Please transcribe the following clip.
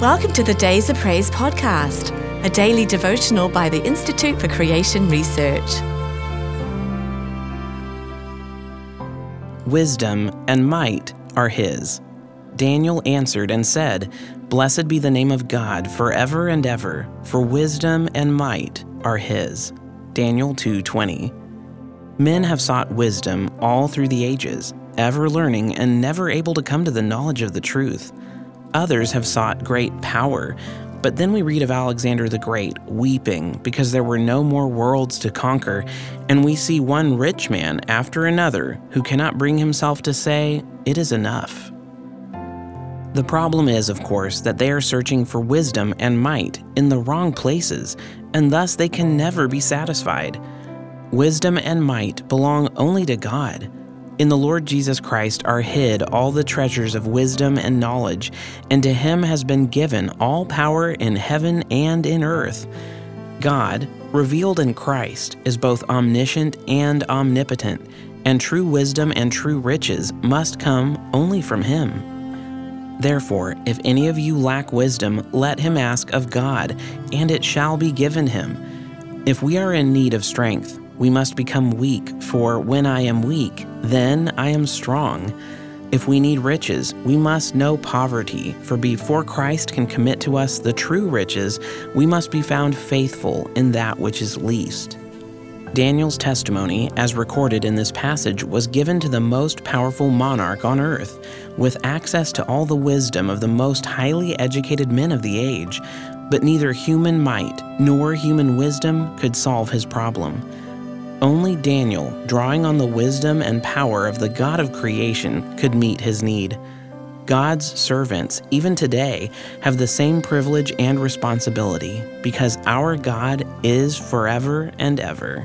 Welcome to the Days of Praise podcast, a daily devotional by the Institute for Creation Research. Wisdom and might are his. Daniel answered and said, Blessed be the name of God forever and ever, for wisdom and might are his. Daniel 2:20. Men have sought wisdom all through the ages, ever learning and never able to come to the knowledge of the truth. Others have sought great power, but then we read of Alexander the Great weeping because there were no more worlds to conquer, and we see one rich man after another who cannot bring himself to say, It is enough. The problem is, of course, that they are searching for wisdom and might in the wrong places, and thus they can never be satisfied. Wisdom and might belong only to God. In the Lord Jesus Christ are hid all the treasures of wisdom and knowledge, and to him has been given all power in heaven and in earth. God, revealed in Christ, is both omniscient and omnipotent, and true wisdom and true riches must come only from him. Therefore, if any of you lack wisdom, let him ask of God, and it shall be given him. If we are in need of strength, we must become weak, for when I am weak, then I am strong. If we need riches, we must know poverty, for before Christ can commit to us the true riches, we must be found faithful in that which is least. Daniel's testimony, as recorded in this passage, was given to the most powerful monarch on earth, with access to all the wisdom of the most highly educated men of the age, but neither human might nor human wisdom could solve his problem. Only Daniel, drawing on the wisdom and power of the God of creation, could meet his need. God's servants, even today, have the same privilege and responsibility because our God is forever and ever.